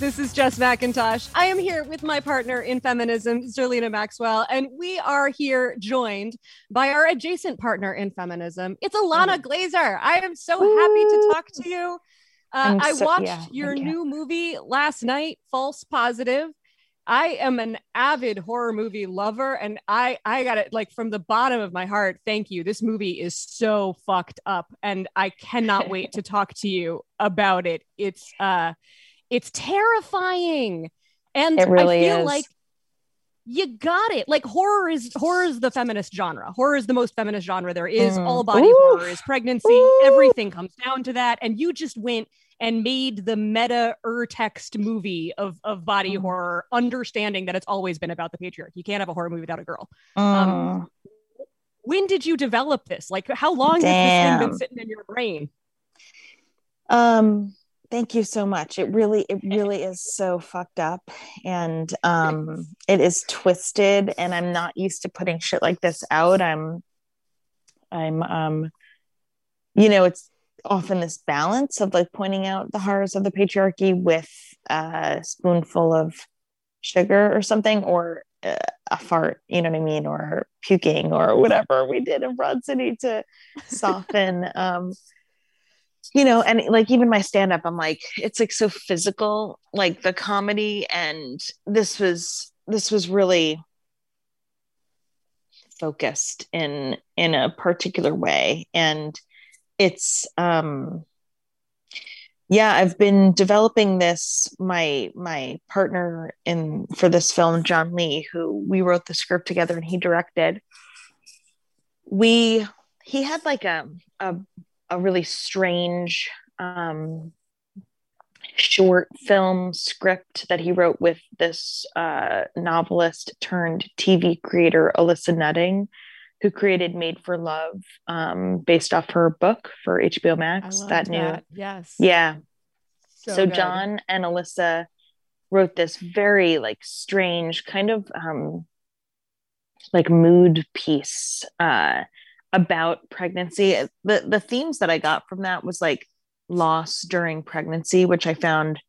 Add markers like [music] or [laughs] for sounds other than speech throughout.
This is Jess McIntosh. I am here with my partner in feminism, Zerlina Maxwell, and we are here joined by our adjacent partner in feminism. It's Ilana Glazer. I am so happy to talk to you. Uh, I so- watched yeah, your you. new movie last night, False Positive. I am an avid horror movie lover, and I I got it like from the bottom of my heart. Thank you. This movie is so fucked up, and I cannot wait to [laughs] talk to you about it. It's uh, it's terrifying, and It really I feel is. like you got it. Like horror is horror is the feminist genre. Horror is the most feminist genre there is. Mm. All body Oof. horror is pregnancy. Oof. Everything comes down to that. And you just went and made the meta urtext movie of, of body Mm. horror, understanding that it's always been about the patriarchy. You can't have a horror movie without a girl. Mm. Um, When did you develop this? Like how long has this been sitting in your brain? Um, thank you so much. It really, it [laughs] really is so fucked up and [laughs] um it is twisted and I'm not used to putting shit like this out. I'm I'm um you know, it's often this balance of like pointing out the horrors of the patriarchy with a spoonful of sugar or something or uh, a fart, you know what I mean, or puking or whatever we did in Broad City to [laughs] soften um you know and like even my stand up i'm like it's like so physical like the comedy and this was this was really focused in in a particular way. And it's um yeah i've been developing this my my partner in for this film john lee who we wrote the script together and he directed. We he had like a a a really strange um, short film script that he wrote with this uh, novelist turned TV creator, Alyssa Nutting, who created Made for Love um, based off her book for HBO Max. that new, Yes. yeah. So, good. John and Alyssa wrote this very like strange kind of um, like mood piece uh, about pregnancy. The the themes that I got from that was like loss during pregnancy, which I found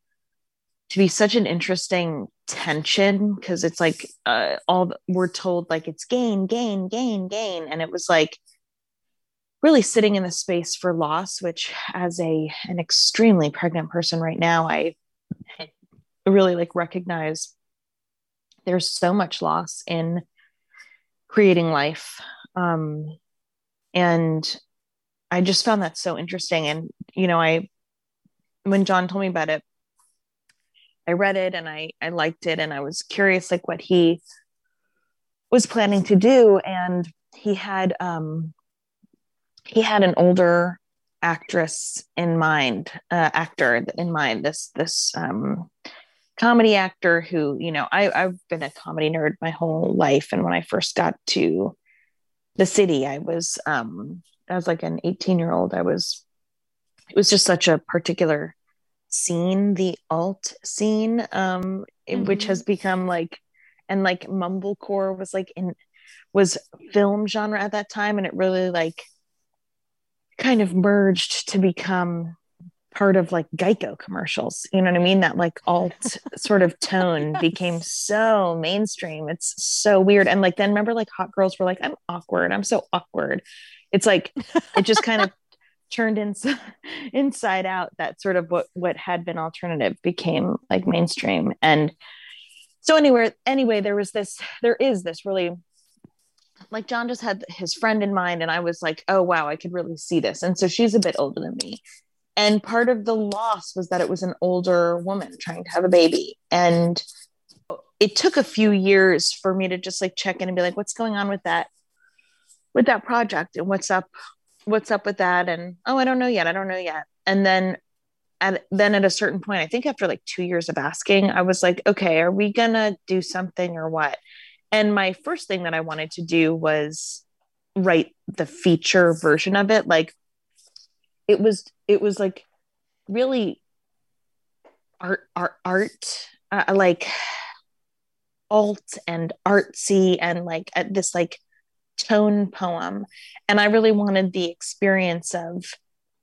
to be such an interesting tension because it's like uh, all the- we're told like it's gain, gain, gain, gain, and it was like really sitting in the space for loss, which as a an extremely pregnant person right now, I really like recognize there's so much loss in creating life. Um, and I just found that so interesting. And, you know, I, when John told me about it, I read it and I, I liked it and I was curious like what he was planning to do. And he had, um, he had an older actress in mind, uh, actor in mind, this, this, um, comedy actor who, you know, I, I've been a comedy nerd my whole life. And when I first got to the city, I was, um, I was like an 18 year old. I was, it was just such a particular scene, the alt scene, um, in- which has become like, and like mumblecore was like in, was film genre at that time. And it really like kind of merged to become part of like Geico commercials. You know what I mean? That like alt [laughs] sort of tone became so mainstream. It's so weird. And like then remember like hot girls were like, I'm awkward. I'm so awkward. It's like it just kind of [laughs] turned inside inside out that sort of what what had been alternative became like mainstream. And so anywhere anyway, there was this there is this really like John just had his friend in mind, and I was like, oh wow, I could really see this. And so she's a bit older than me. And part of the loss was that it was an older woman trying to have a baby. And it took a few years for me to just like check in and be like, what's going on with that, with that project and what's up, what's up with that? And oh, I don't know yet. I don't know yet. And then at then at a certain point, I think after like two years of asking, I was like, okay, are we gonna do something or what? And my first thing that I wanted to do was write the feature version of it. Like it was, it was like really art, art, art, uh, like alt and artsy and like at this like tone poem. And I really wanted the experience of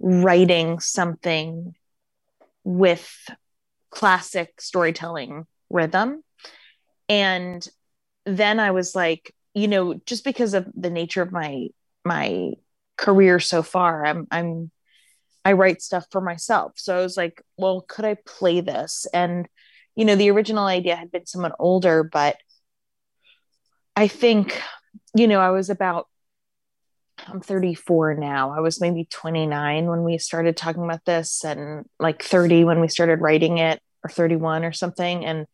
writing something with classic storytelling rhythm. And then I was like, you know, just because of the nature of my my career so far, I'm I'm I write stuff for myself. So I was like, well, could I play this? And you know, the original idea had been somewhat older, but I think, you know, I was about I'm 34 now. I was maybe 29 when we started talking about this and like 30 when we started writing it or 31 or something and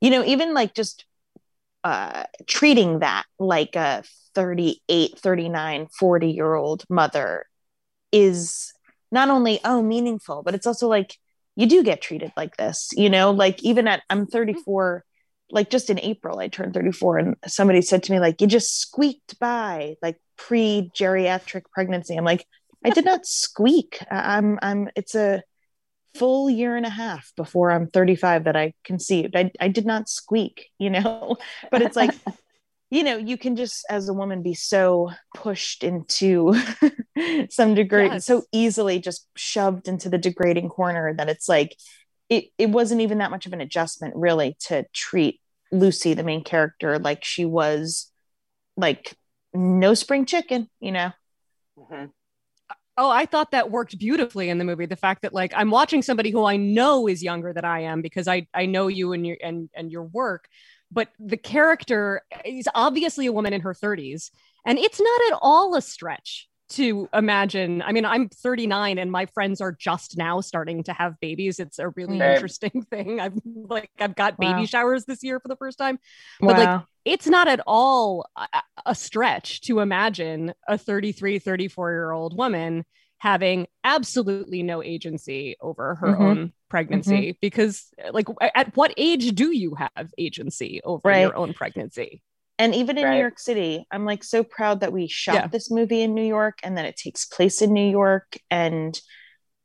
you know even like just uh treating that like a 38 39 40 year old mother is not only oh meaningful but it's also like you do get treated like this you know like even at I'm mm-hmm. 34 like just in April I turned 34 and somebody said to me like you just squeaked by like pre geriatric pregnancy. I'm like, I did not [laughs] squeak. I'm, I'm, it's a full year and a half before I'm 35 that I conceived. I, I did not squeak, you know, [laughs] but it's like, you know, you can just, as a woman, be so pushed into [laughs] some degree, yes. so easily just shoved into the degrading corner that it's like, it, it wasn't even that much of an adjustment really to treat Lucy, the main character, like she was like no spring chicken, you know. Mm-hmm. Oh, I thought that worked beautifully in the movie. The fact that like I'm watching somebody who I know is younger than I am because I I know you and your and and your work, but the character is obviously a woman in her 30s, and it's not at all a stretch to imagine. I mean, I'm 39 and my friends are just now starting to have babies. It's a really interesting [laughs] thing. I've like I've got baby wow. showers this year for the first time. But like it's not at all a, a stretch to imagine a 33, 34 year old woman having absolutely no agency over her mm-hmm. own pregnancy mm-hmm. because like at what age do you have agency over right. your own pregnancy and even in right. New York City, I'm like so proud that we shot yeah. this movie in New York and that it takes place in New York and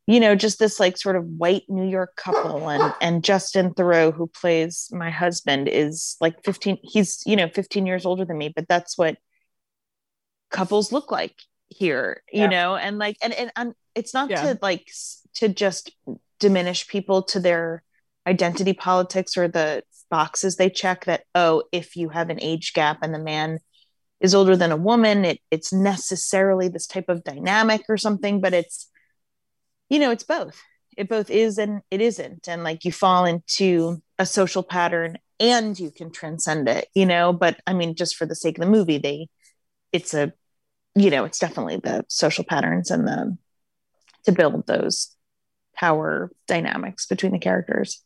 you know just this like sort of white New York couple [laughs] and and Justin Theroux who plays my husband is like 15 he's you know 15 years older than me but that's what couples look like here you yeah. know and like and and, and it's not yeah. to like to just diminish people to their identity politics or the boxes they check that oh if you have an age gap and the man is older than a woman it, it's necessarily this type of dynamic or something but it's you know it's both it both is and it isn't and like you fall into a social pattern and you can transcend it you know but i mean just for the sake of the movie they it's a you know it's definitely the social patterns and the to build those power dynamics between the characters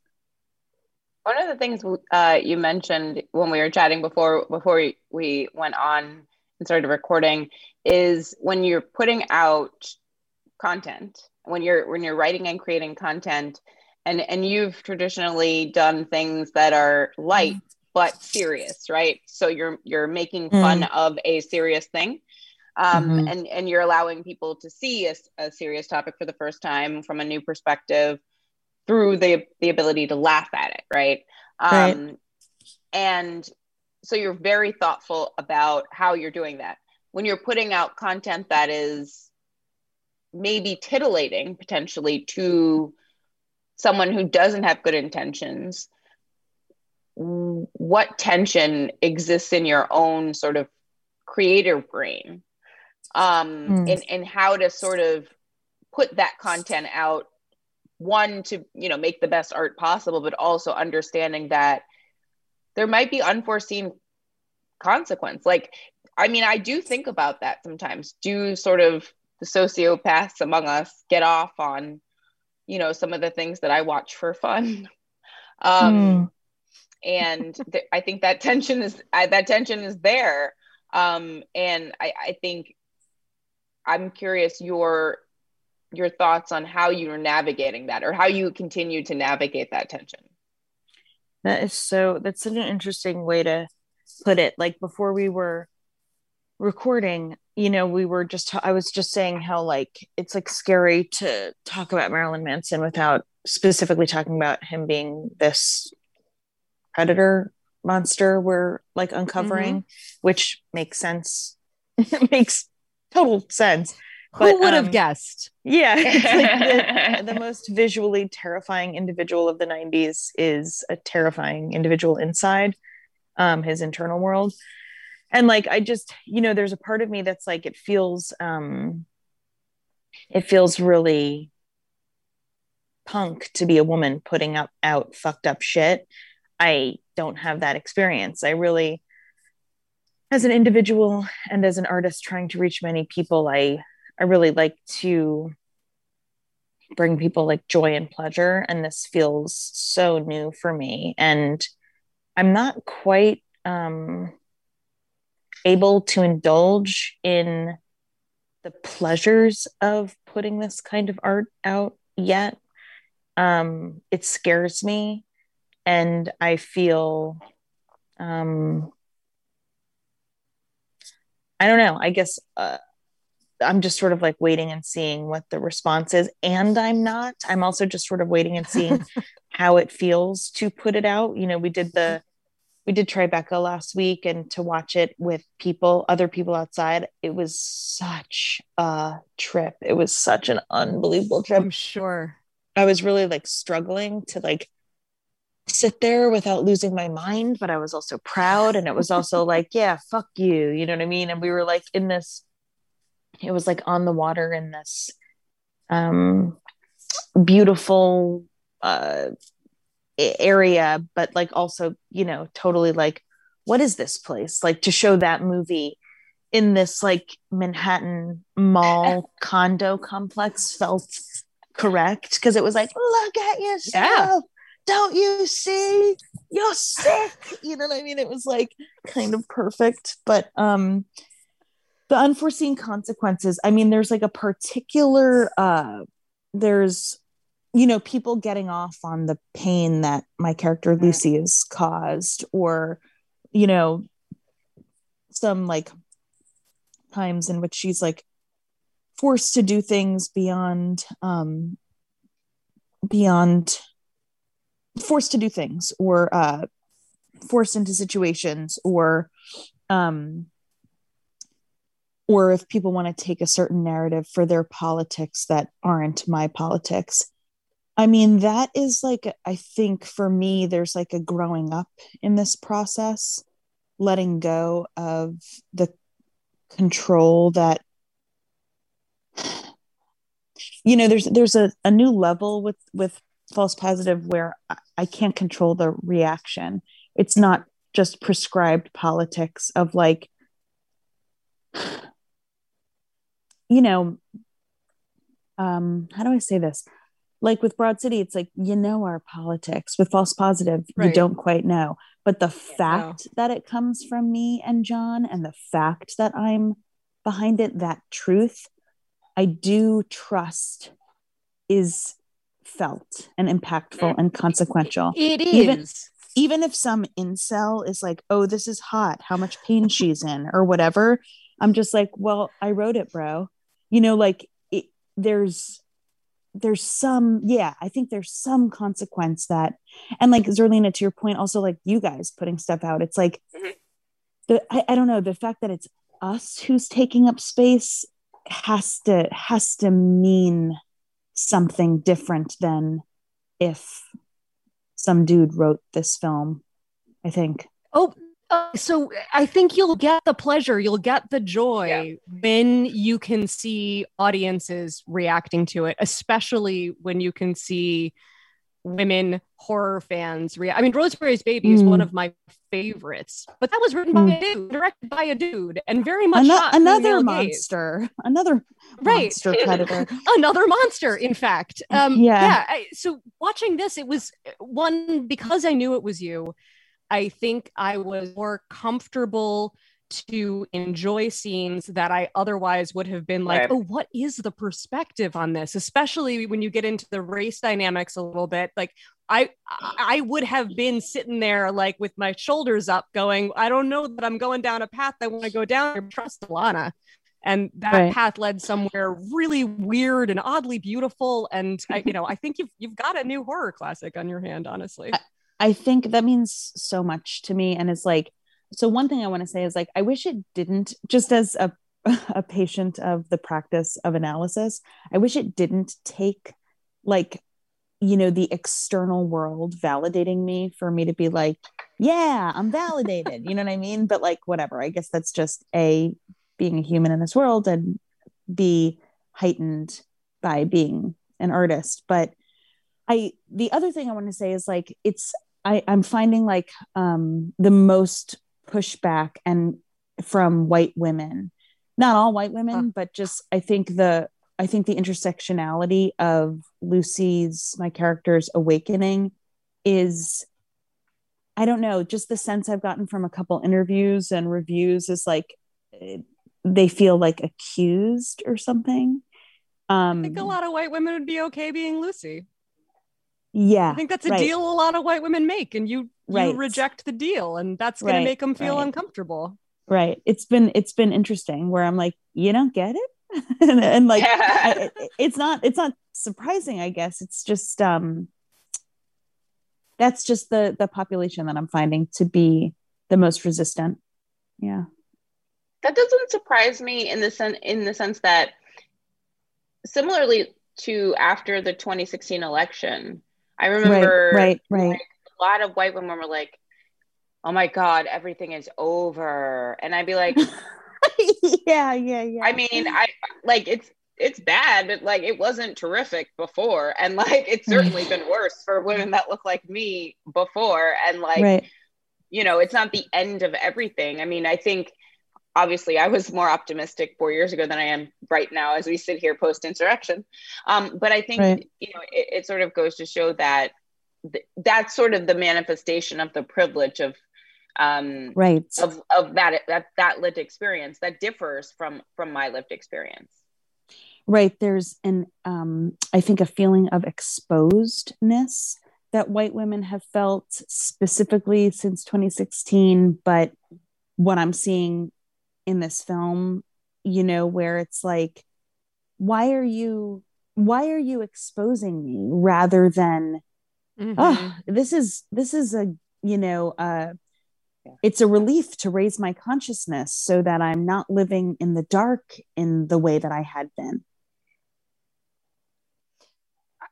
one of the things uh, you mentioned when we were chatting before before we, we went on and started recording is when you're putting out content, when you're when you're writing and creating content, and and you've traditionally done things that are light but serious, right? So you're you're making fun mm. of a serious thing. Um, mm-hmm. and and you're allowing people to see a, a serious topic for the first time from a new perspective through the the ability to laugh at it, right? right. Um, and so you're very thoughtful about how you're doing that. When you're putting out content that is maybe titillating potentially to someone who doesn't have good intentions, what tension exists in your own sort of creator brain um, mm. and, and how to sort of put that content out one to you know make the best art possible but also understanding that there might be unforeseen consequence like i mean i do think about that sometimes do sort of the sociopaths among us get off on you know some of the things that i watch for fun [laughs] um mm. and th- i think that tension is uh, that tension is there um and i i think i'm curious your your thoughts on how you're navigating that or how you continue to navigate that tension. That is so that's such an interesting way to put it. Like before we were recording, you know, we were just I was just saying how like it's like scary to talk about Marilyn Manson without specifically talking about him being this predator monster we're like uncovering, mm-hmm. which makes sense. [laughs] makes total sense. But, Who would have um, guessed? Yeah, [laughs] it's like the, the, [laughs] most visually terrifying individual of the '90s is a terrifying individual inside um, his internal world, and like I just, you know, there's a part of me that's like it feels, um, it feels really punk to be a woman putting up out fucked up shit. I don't have that experience. I really, as an individual and as an artist trying to reach many people, I I really like to bring people like joy and pleasure. And this feels so new for me. And I'm not quite um, able to indulge in the pleasures of putting this kind of art out yet. Um, it scares me. And I feel, um, I don't know, I guess. Uh, I'm just sort of like waiting and seeing what the response is. And I'm not. I'm also just sort of waiting and seeing [laughs] how it feels to put it out. You know, we did the we did Tribeca last week and to watch it with people, other people outside, it was such a trip. It was such an unbelievable trip. I'm sure. I was really like struggling to like sit there without losing my mind, but I was also proud. And it was also [laughs] like, yeah, fuck you. You know what I mean? And we were like in this it was like on the water in this um beautiful uh area but like also you know totally like what is this place like to show that movie in this like manhattan mall [laughs] condo complex felt correct because it was like look at yourself yeah. Don't you see? You're sick. You know what i mean? It was like kind of perfect but um the unforeseen consequences i mean there's like a particular uh there's you know people getting off on the pain that my character lucy has caused or you know some like times in which she's like forced to do things beyond um beyond forced to do things or uh forced into situations or um or if people want to take a certain narrative for their politics that aren't my politics. I mean that is like i think for me there's like a growing up in this process letting go of the control that [sighs] you know there's there's a, a new level with with false positive where i can't control the reaction it's not just prescribed politics of like you know, um, how do I say this? Like with Broad City, it's like, you know, our politics. With False Positive, right. you don't quite know. But the fact that it comes from me and John, and the fact that I'm behind it, that truth, I do trust is felt and impactful and consequential. It is. Even, even if some incel is like, oh, this is hot, how much pain she's in, or whatever, I'm just like, well, I wrote it, bro you know like it, there's there's some yeah i think there's some consequence that and like zerlina to your point also like you guys putting stuff out it's like mm-hmm. the I, I don't know the fact that it's us who's taking up space has to has to mean something different than if some dude wrote this film i think oh uh, so I think you'll get the pleasure, you'll get the joy yeah. when you can see audiences reacting to it, especially when you can see women horror fans. I mean, Rosemary's Baby mm. is one mm. of my favorites, but that was written mm. by a dude, directed by a dude, and very much An- another monster, gaze. another right. monster predator, [laughs] another monster. In fact, um, yeah. yeah I, so watching this, it was one because I knew it was you I think I was more comfortable to enjoy scenes that I otherwise would have been like, Right. oh, what is the perspective on this? Especially when you get into the race dynamics a little bit. Like I I would have been sitting there like with my shoulders up, going, I don't know that I'm going down a path I want to go down. Trust Ilana. And that Right. path led somewhere really weird and oddly beautiful. And I, you know, I think you've you've got a new horror classic on your hand, honestly. I think that means so much to me. And it's like, so one thing I want to say is like, I wish it didn't, just as a, [laughs] a patient of the practice of analysis, I wish it didn't take like, you know, the external world validating me for me to be like, yeah, I'm validated. you know what I mean? But like, whatever. I guess that's just a being a human in this world and be heightened by being an artist. But I the other thing I want to say is like it's I I'm finding like um the most pushback and from white women. Not all white women, but just I think the I think the intersectionality of Lucy's my character's awakening is I don't know, just the sense I've gotten from a couple interviews and reviews is like eh, they feel like accused or something. Um I think a lot of white women would be okay being Lucy. Yeah. I think that's a right. deal a lot of white women make, and you Right. you reject the deal, and that's going Right, to make them feel right. uncomfortable. right it's been it's been interesting where i'm like you don't get it [laughs] and, and like I, [laughs] it's not it's not surprising i guess it's just um that's just the the population that i'm finding to be the most resistant yeah that doesn't surprise me in the sen- in the sense that similarly to after the 2016 election i remember right right like, a lot of white women were like oh my god everything is over. And i'd be like [laughs] yeah yeah yeah. I mean i like it's it's bad but like it wasn't terrific before. And like it's certainly been worse for women that look like me before. And like right. you know it's not the end of everything. I mean i think obviously i was more optimistic four years ago than i am right now as we sit here post insurrection um, but i think Right. you know it, it sort of goes to show that th- that's sort of the manifestation of the privilege of um, right. of, of that, that that lived experience that differs from from my lived experience. Right. There's an um i think a feeling of exposedness that white women have felt specifically since 2016 but what i'm seeing in this film you know where it's like why are you why are you exposing me rather than Mhm. oh this is this is a you know uh it's a relief to raise my consciousness so that i'm not living in the dark in the way that i had been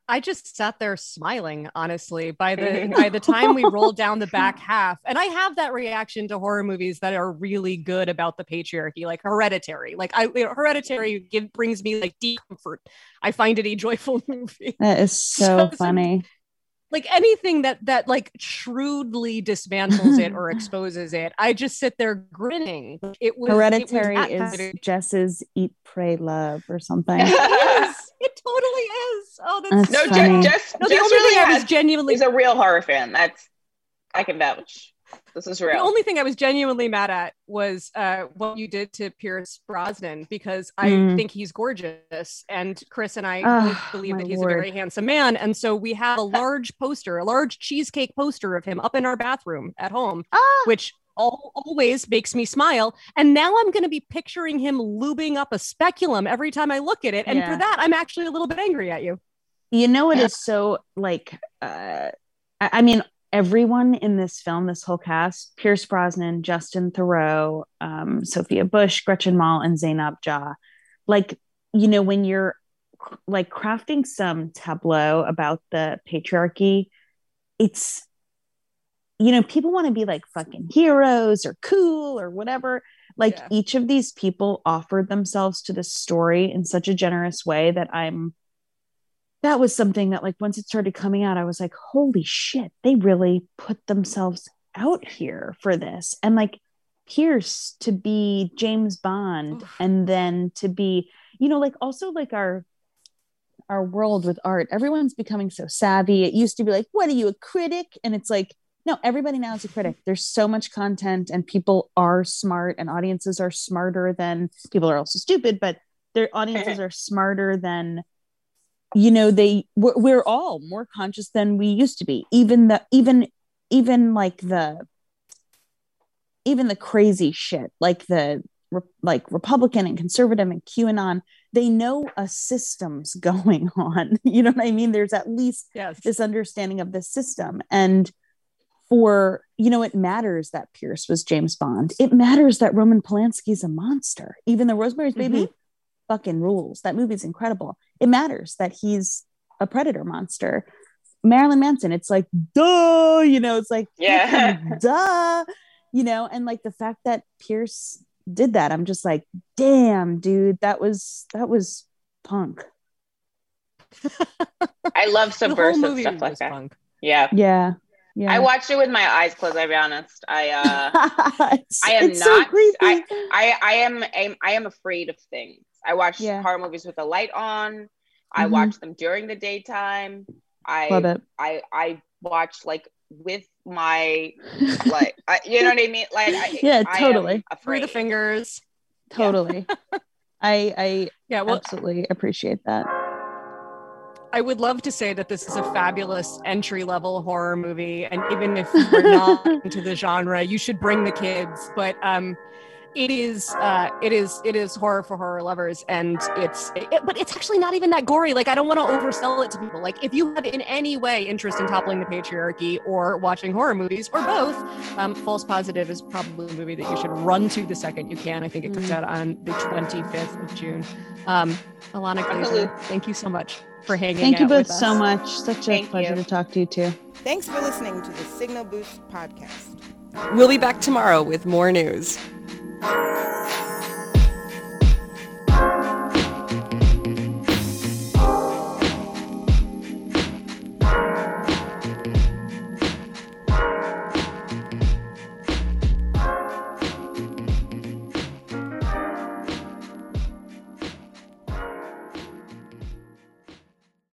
I just sat there smiling, honestly. By the [laughs] by the time we rolled down the back [laughs] half, and I have that reaction to horror movies that are really good about the patriarchy, like Hereditary. Like I, Hereditary give, brings me like deep comfort. I find it a joyful [laughs] movie. that is so So- funny like anything that that like shrewdly dismantles it or exposes it, I just sit there grinning. It was hereditary it was is jess's eat pray love or something yes, [laughs] it totally is. Oh, that's, That's no funny. Jess, Jess, no. The Jess only really thing I was has- genuinely is a real horror fan that's i can vouch this is real The only thing I was genuinely mad at was uh, what you did to Pierce Brosnan because I Mm. think he's gorgeous, and Chris and I both believe that he's lord. a very handsome man, and so we have a large poster, a large cheesecake poster of him up in our bathroom at home, Ah, which al- always makes me smile. And now I'm going to be picturing him lubing up a speculum every time I look at it, and Yeah. for that, I'm actually a little bit angry at you. you know it is so like uh I, I mean everyone in this film this whole cast pierce brosnan justin theroux um, sophia bush gretchen mol and zainab jah like you know when you're like crafting some tableau about the patriarchy it's you know people want to be like fucking heroes or cool or whatever. Like Yeah. each of these people offered themselves to the story in such a generous way that i'm that was something that like once it started coming out i was like holy shit they really put themselves out here for this. And like pierce to be james bond Oof. and then to be you know like also like our our world with art. Everyone's becoming so savvy. It used to be like what are you a critic? And it's like no everybody now is a critic. There's so much content and people are smart and audiences are smarter than people are also stupid but their audiences [laughs] are smarter than you know they we're, we're all more conscious than we used to be. Even the even even like the even the crazy shit like the like republican and conservative and qanon they know a system's [laughs] going on. You know what i mean? There's at least Yes. this understanding of the system. And for you know it matters that pierce was james bond it matters that roman polanski's a monster even though rosemary's baby mm-hmm. fucking rules that movie's incredible it matters that he's a predator monster marilyn manson it's like duh you know it's like Yeah. [laughs] duh you know and like the fact that pierce did that i'm just like damn dude that was that was punk I love [laughs] subversive stuff like that. punk. Yeah. yeah yeah I watched it with my eyes closed, I'll be honest. I uh [laughs] I am it's so not- creepy. I I am I, I am afraid of things. I watch Yeah. horror movies with the light on. I Mhm. watch them during the daytime. I love it I I watch like with my [laughs] like I, you know what I mean? Like I, Yeah, I totally. Through the fingers. totally i i [laughs] Yeah. Well, absolutely appreciate that I would love to say that this is a fabulous entry level horror movie. And even if [laughs] you're not into the genre, you should bring the kids. But um, it is uh, it is it is horror for horror lovers, and it's it, but it's actually not even that gory. Like I don't want to oversell it to people. Like if you have in any way interest in toppling the patriarchy or watching horror movies or both, um, False Positive is probably a movie that you should run to the second you can. I think it comes Mm. out on the 25th of June. Um, Ilana Glazer, thank you so much for hanging thank you both with so much such a Thank pleasure you. to talk to you too Thanks for listening to the Signal Boost podcast. We'll be back tomorrow with more news. Thank you.